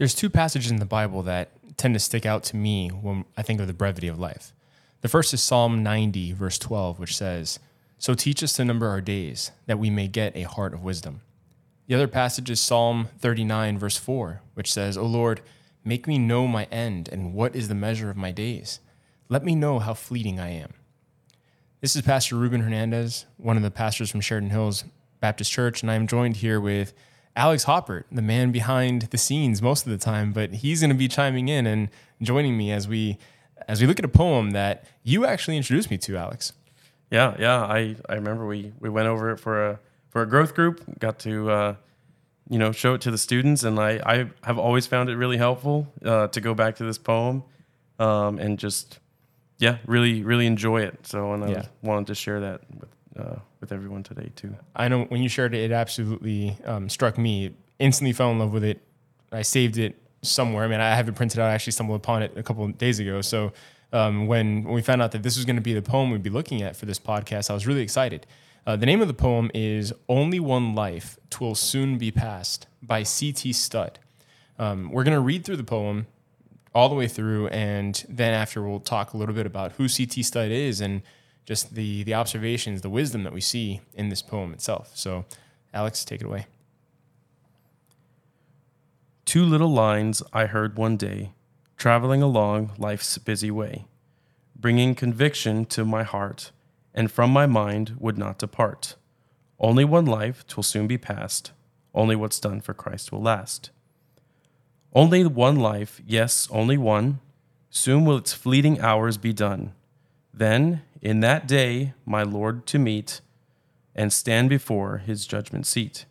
There's two passages in the Bible that tend to stick out to me when I think of the brevity of life. The first is Psalm 90, verse 12, which says, So teach us to number our days, that we may get a heart of wisdom. The other passage is Psalm 39, verse 4, which says, O Lord, make me know my end and what is the measure of my days. Let me know how fleeting I am. This is Pastor Ruben Hernandez, one of the pastors from Sheridan Hills Baptist Church, and I am joined here with Alex Haupert, the man behind the scenes most of the time, but he's going to be chiming in and joining me as we as we look at a poem that you actually introduced me to, Alex. Yeah, yeah. I, I remember we, we went over it for a for a growth group. Got to uh, you know show it to the students, and I, I have always found it really helpful uh, to go back to this poem um, and just yeah, really really enjoy it. So and I yeah. wanted to share that with uh, with everyone today too. I know when you shared it, it absolutely um, struck me. Instantly fell in love with it. I saved it somewhere. I mean, I have it printed out. I actually stumbled upon it a couple of days ago. So um, when, when we found out that this was going to be the poem we'd be looking at for this podcast, I was really excited. Uh, the name of the poem is Only One Life Twill Soon Be Past by C.T. Studd. Um, we're going to read through the poem all the way through, and then after we'll talk a little bit about who C.T. Studd is and just the the observations, the wisdom that we see in this poem itself. So, Alex, take it away. Two little lines I heard one day, traveling along life's busy way, bringing conviction to my heart, and from my mind would not depart. Only one life, twill soon be past. Only what's done for Christ will last. Only one life, yes, only one. Soon will its fleeting hours be done. Then in that day my Lord to meet and stand before his judgment seat.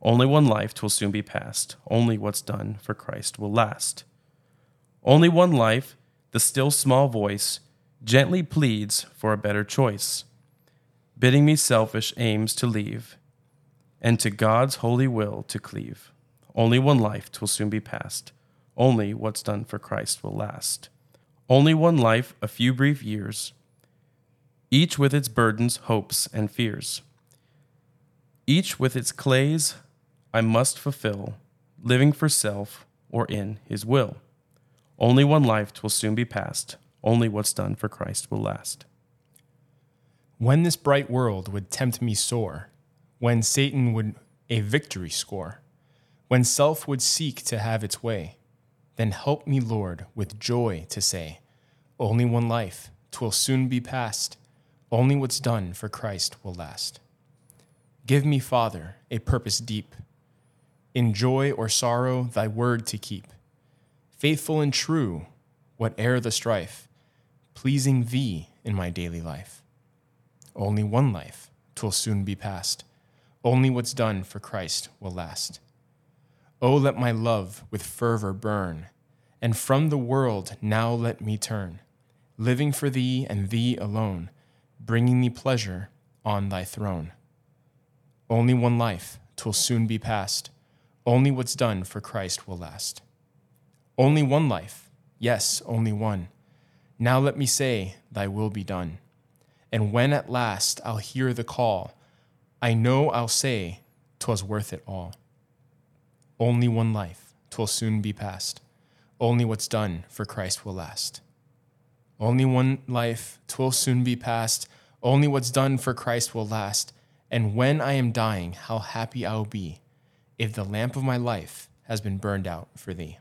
Only one life twill soon be past, only what's done for Christ will last. Only one life, the still small voice gently pleads for a better choice, bidding me selfish aims to leave and to God's holy will to cleave. Only one life twill soon be past, only what's done for Christ will last. Only one life, a few brief years each with its burdens, hopes, and fears. Each with its clays I must fulfill, living for self or in his will. Only one life will soon be past, only what's done for Christ will last. When this bright world would tempt me sore, when Satan would a victory score, when self would seek to have its way, then help me, Lord, with joy to say, Only one life, twill soon be past only what's done for Christ will last. Give me, Father, a purpose deep, in joy or sorrow, thy word to keep. Faithful and true, whate'er the strife, pleasing thee in my daily life. Only one life, twill soon be past. Only what's done for Christ will last. Oh, let my love with fervor burn, and from the world now let me turn, living for thee and thee alone bringing thee pleasure on thy throne. Only one life, twill soon be past. Only what's done for Christ will last. Only one life, yes, only one. Now let me say, Thy will be done. And when at last I'll hear the call, I know I'll say, Twas worth it all. Only one life, twill soon be past. Only what's done for Christ will last. Only one life, twill soon be past. Only what's done for Christ will last. And when I am dying, how happy I will be if the lamp of my life has been burned out for thee.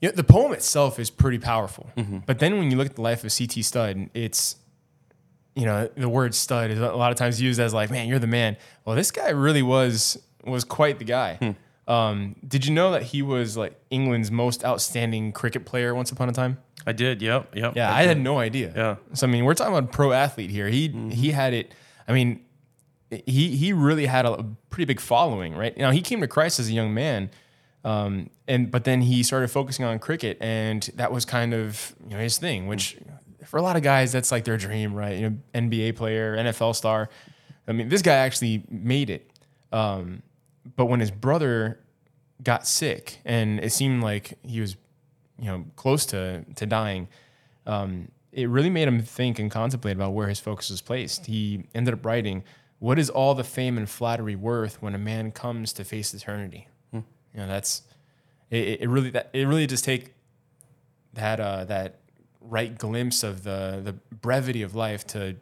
You know, the poem itself is pretty powerful. Mm-hmm. But then when you look at the life of C.T. Studd, it's, you know, the word stud is a lot of times used as like, man, you're the man. Well, this guy really was was quite the guy. Hmm. Um, did you know that he was like England's most outstanding cricket player once upon a time? I did. Yep. Yep. Yeah, I, I had no idea. Yeah. So I mean, we're talking about pro athlete here. He mm-hmm. he had it. I mean, he he really had a, pretty big following, right? Now he came to Christ as a young man, um, and but then he started focusing on cricket, and that was kind of you know his thing. Which for a lot of guys, that's like their dream, right? You know, NBA player, NFL star. I mean, this guy actually made it. Um, but when his brother got sick, and it seemed like he was you know close to to dying, um, it really made him think and contemplate about where his focus was placed. He ended up writing, "What is all the fame and flattery worth when a man comes to face eternity?" Hmm. You know, that's it, it really that it really just take that uh, that right glimpse of the the brevity of life to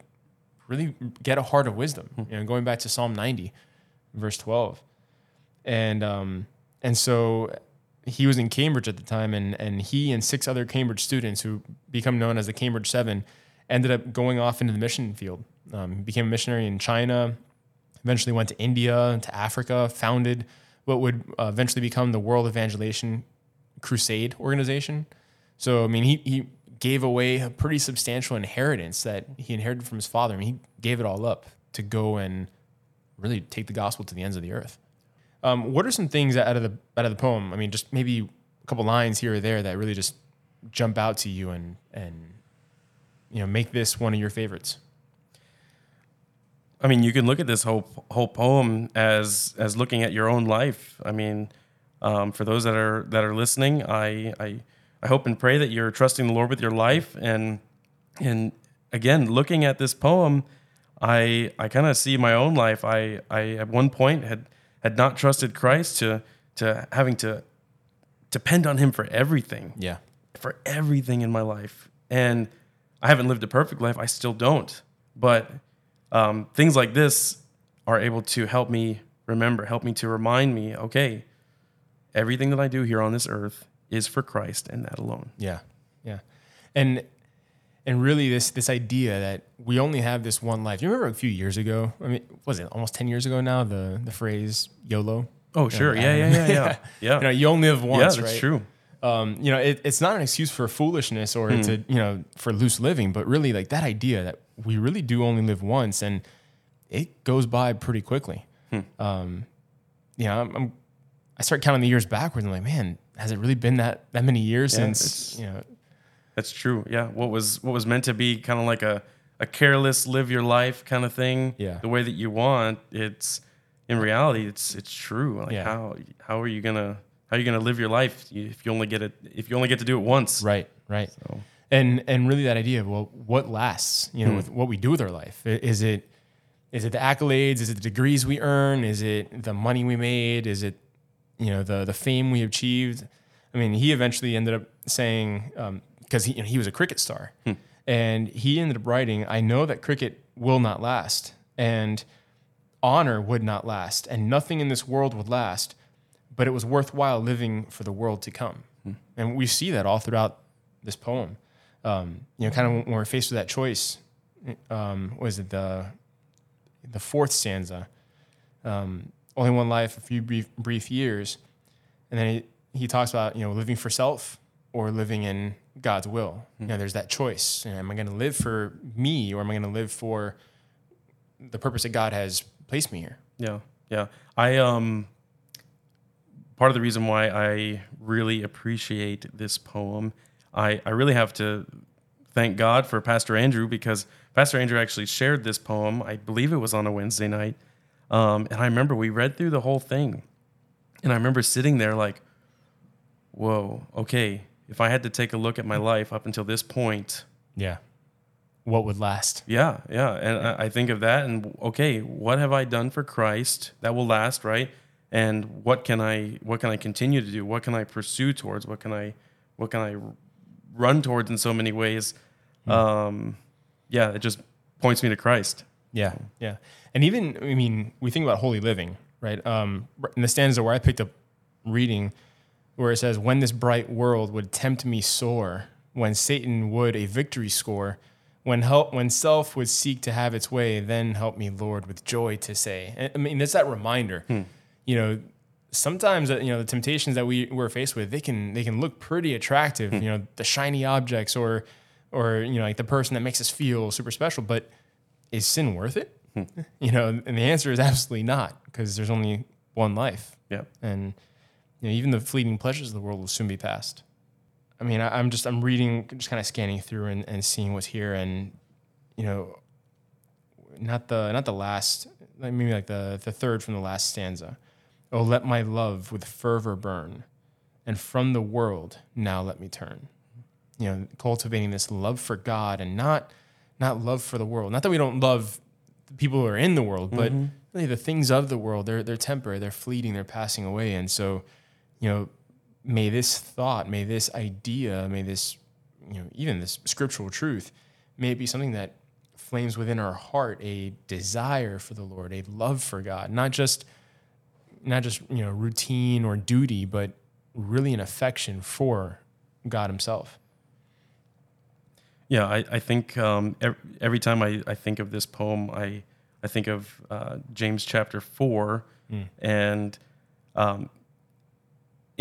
really get a heart of wisdom. You know, going back to Psalm 90, verse 12, and um, and so he was in Cambridge at the time, and and he and six other Cambridge students who become known as the Cambridge Seven ended up going off into the mission field. Um, became a missionary in China, eventually went to India, to Africa, founded what would uh, eventually become the World Evangelization Crusade organization. So, I mean, he, he gave away a pretty substantial inheritance that he inherited from his father. I mean, he gave it all up to go and really take the gospel to the ends of the earth. Um, what are some things out of the out of the poem? I mean, just maybe a couple lines here or there that really just jump out to you and and you know make this one of your favorites. I mean, you can look at this whole whole poem as as looking at your own life. I mean, um, for those that are that are listening, I, I I hope and pray that you're trusting the Lord with your life, and and again, looking at this poem, I I kind of see my own life. I I at one point had had not trusted Christ to to having to depend on Him for everything Yeah. for everything in my life. And I haven't lived a perfect life. I still don't. But um, things like this are able to help me remember, help me to remind me okay, everything that I do here on this earth is for Christ and that alone. Yeah, yeah, and and really this this idea that we only have this one life. You remember a few years ago? I mean, was it almost ten years ago now? The the phrase YOLO. Oh, sure. Yeah, yeah, yeah, yeah. Yeah. You know, you only live once. yeah, that's right? true. Um, you know, it, it's not an excuse for foolishness or Hmm. to you know for loose living, but really like that idea that we really do only live once, and it goes by pretty quickly. Hmm. Um, you know, I'm, I'm I start counting the years backwards, and I'm like, man, has it really been that that many years Yeah, since you know? That's true. Yeah. What was what was meant to be kind of like a, a careless live your life kind of thing. Yeah. The way that you want, it's in reality, it's it's true. Like Yeah. how how are you gonna how are you gonna live your life if you only get it if you only get to do it once? Right, right. So- And and really that idea of well, what lasts? You Hmm. know, with what we do with our life. Is it is it the accolades? Is it the degrees we earn? Is it the money we made? Is it you know the the fame we achieved? I mean, he eventually ended up saying because he you know, he was a cricket star, Hmm. and he ended up writing, "I know that cricket will not last, and honor would not last, and nothing in this world would last." But it was worthwhile living for the world to come, and we see that all throughout this poem. Um, you know, kind of when we're faced with that choice, um, was it the the fourth stanza? Um, only one life, a few brief, brief years, and then he, he talks about you know living for self or living in God's will. You know, there's that choice. You know, am I going to live for me or am I going to live for the purpose that God has placed me here? Yeah, yeah. I um part of the reason why I really appreciate this poem, I I really have to thank God for Pastor Andrew because Pastor Andrew actually shared this poem. I believe it was on a Wednesday night, um, and I remember we read through the whole thing, and I remember sitting there like, "Whoa, okay." If I had to take a look at my life up until this point, Yeah. What would last? yeah, yeah. And I I think of that and okay, what have I done for Christ that will last, right? And what can I what can I continue to do? What can I pursue towards? What can I what can I run towards in so many ways? Um yeah, it just points me to Christ. Yeah, yeah. And even, I mean, we think about holy living, right? Um, in the stanza where I picked up reading, where it says, When this bright world would tempt me sore, when Satan would a victory score, when help, when self would seek to have its way, then help me, Lord, with joy to say. I mean, it's that reminder. Hmm. You know, sometimes uh, you know the temptations that we we're faced with, they can they can look pretty attractive. Hmm. You know, the shiny objects or or you know like the person that makes us feel super special, but is sin worth it? Hmm. You know, and the answer is absolutely not because there's only one life, Yeah. and you know even the fleeting pleasures of the world will soon be past. I mean, I, I'm just I'm reading, just kind of scanning through and, and seeing what's here, and you know, not the not the last, like maybe like the the third from the last stanza. Oh, let my love with fervor burn, and from the world now let me turn. You know, cultivating this love for God and not not love for the world. Not that we don't love the people who are in the world, but mm-hmm. really the things of the world. They're they're temporary, they're fleeting, they're passing away, and so you know, may this thought, may this idea, may this, you know, even this scriptural truth, may it be something that flames within our heart a desire for the Lord, a love for God, not just not just you know routine or duty, but really an affection for God Himself. Yeah, I, I think um, every, time I, I think of this poem, I I think of uh, James chapter four, Mm. and um,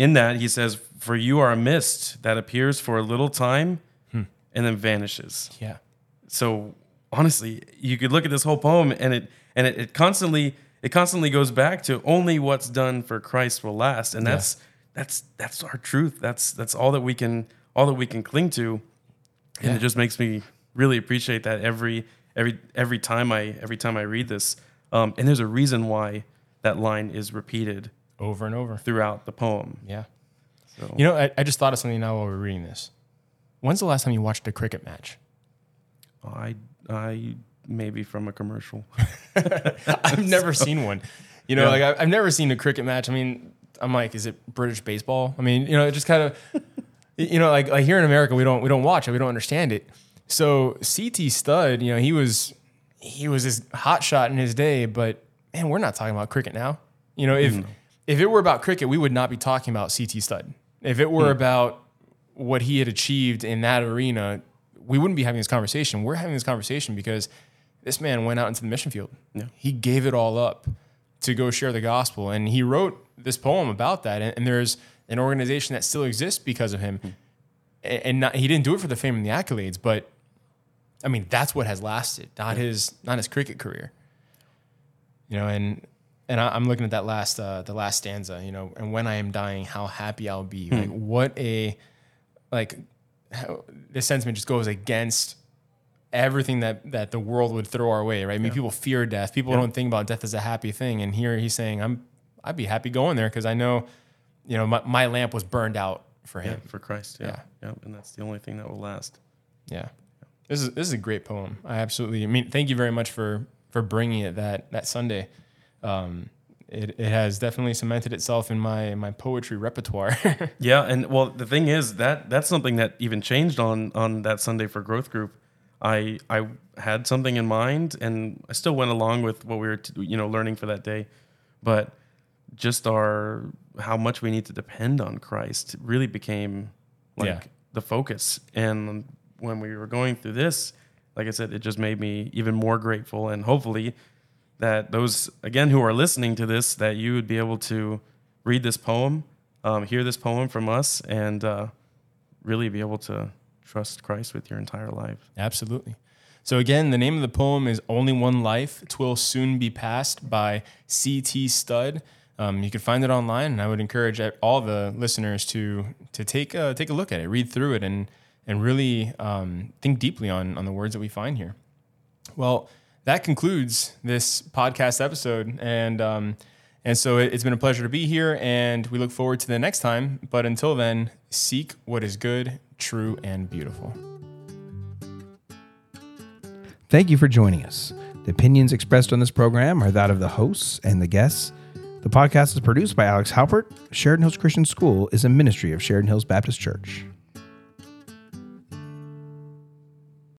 in that he says, "For you are a mist that appears for a little time, Hmm. and then vanishes." Yeah, so honestly, you could look at this whole poem and it and it, it constantly it constantly goes back to only what's done for Christ will last, and Yeah. that's that's that's our truth. That's that's all that we can all that we can cling to, and Yeah. it just makes me really appreciate that every every every time I every time I read this. Um, and there's a reason why that line is repeated over and over. throughout the poem. Yeah. So You know, I, I just thought of something now while we we're reading this. When's the last time you watched a cricket match? I I maybe from a commercial. I've never seen one. You know, Yeah. like I- I've never seen a cricket match. I mean, I'm like, is it British baseball? I mean, you know, it just kind of, you know, like like here in America, we don't we don't watch it, we don't understand it. So CT Studd, you know, he was he was this hot shot in his day, but man, we're not talking about cricket now. You know, if mm-hmm. If it were about cricket, we would not be talking about CT Studd. If it were hmm. about what he had achieved in that arena, we wouldn't be having this conversation. We're having this conversation because this man went out into the mission field. Yeah. He gave it all up to go share the gospel. And he wrote this poem about that. And, and there's an organization that still exists because of him. Hmm. A- And not, he didn't do it for the fame and the accolades, but I mean, that's what has lasted, not his, not his cricket career. You know, and and I, I'm looking at that last, uh, the last stanza. You know, and when I am dying, how happy I'll be. Like, what a, like, how, this sentiment just goes against everything that that the world would throw our way, right? I mean, people fear death. People don't think about death as a happy thing. And here he's saying, "I'm, I'd be happy going there because I know, you know, my, my lamp was burned out for Yeah, him." for Christ. Yeah. yeah. And that's the only thing that will last. Yeah, this is this is a great poem. I absolutely. I mean, thank you very much for for bringing it that that Sunday. Um, it, it has definitely cemented itself in my my poetry repertoire. Yeah, and well, the thing is that that's something that even changed on on that Sunday for Growth Group. I I had something in mind, and I still went along with what we were t- you know learning for that day, but just our how much we need to depend on Christ really became like Yeah. the focus. And when we were going through this, like I said, it just made me even more grateful, and hopefully that those again who are listening to this that you would be able to read this poem um, hear this poem from us and uh, really be able to trust christ with your entire life Absolutely. So again, the name of the poem is "Only One Life." Twill soon be passed by C.T. Studd. Um, you can find it online, and I would encourage all the listeners to to take a, take a look at it, read through it, and and really um, think deeply on on the words that we find here. Well, that concludes this podcast episode, and um, and so it, it's been a pleasure to be here, and we look forward to the next time. But until then, seek what is good, true, and beautiful. Thank you for joining us. The opinions expressed on this program are that of the hosts and the guests. The podcast is produced by Alex Haupert. Sheridan Hills Christian School is a ministry of Sheridan Hills Baptist Church.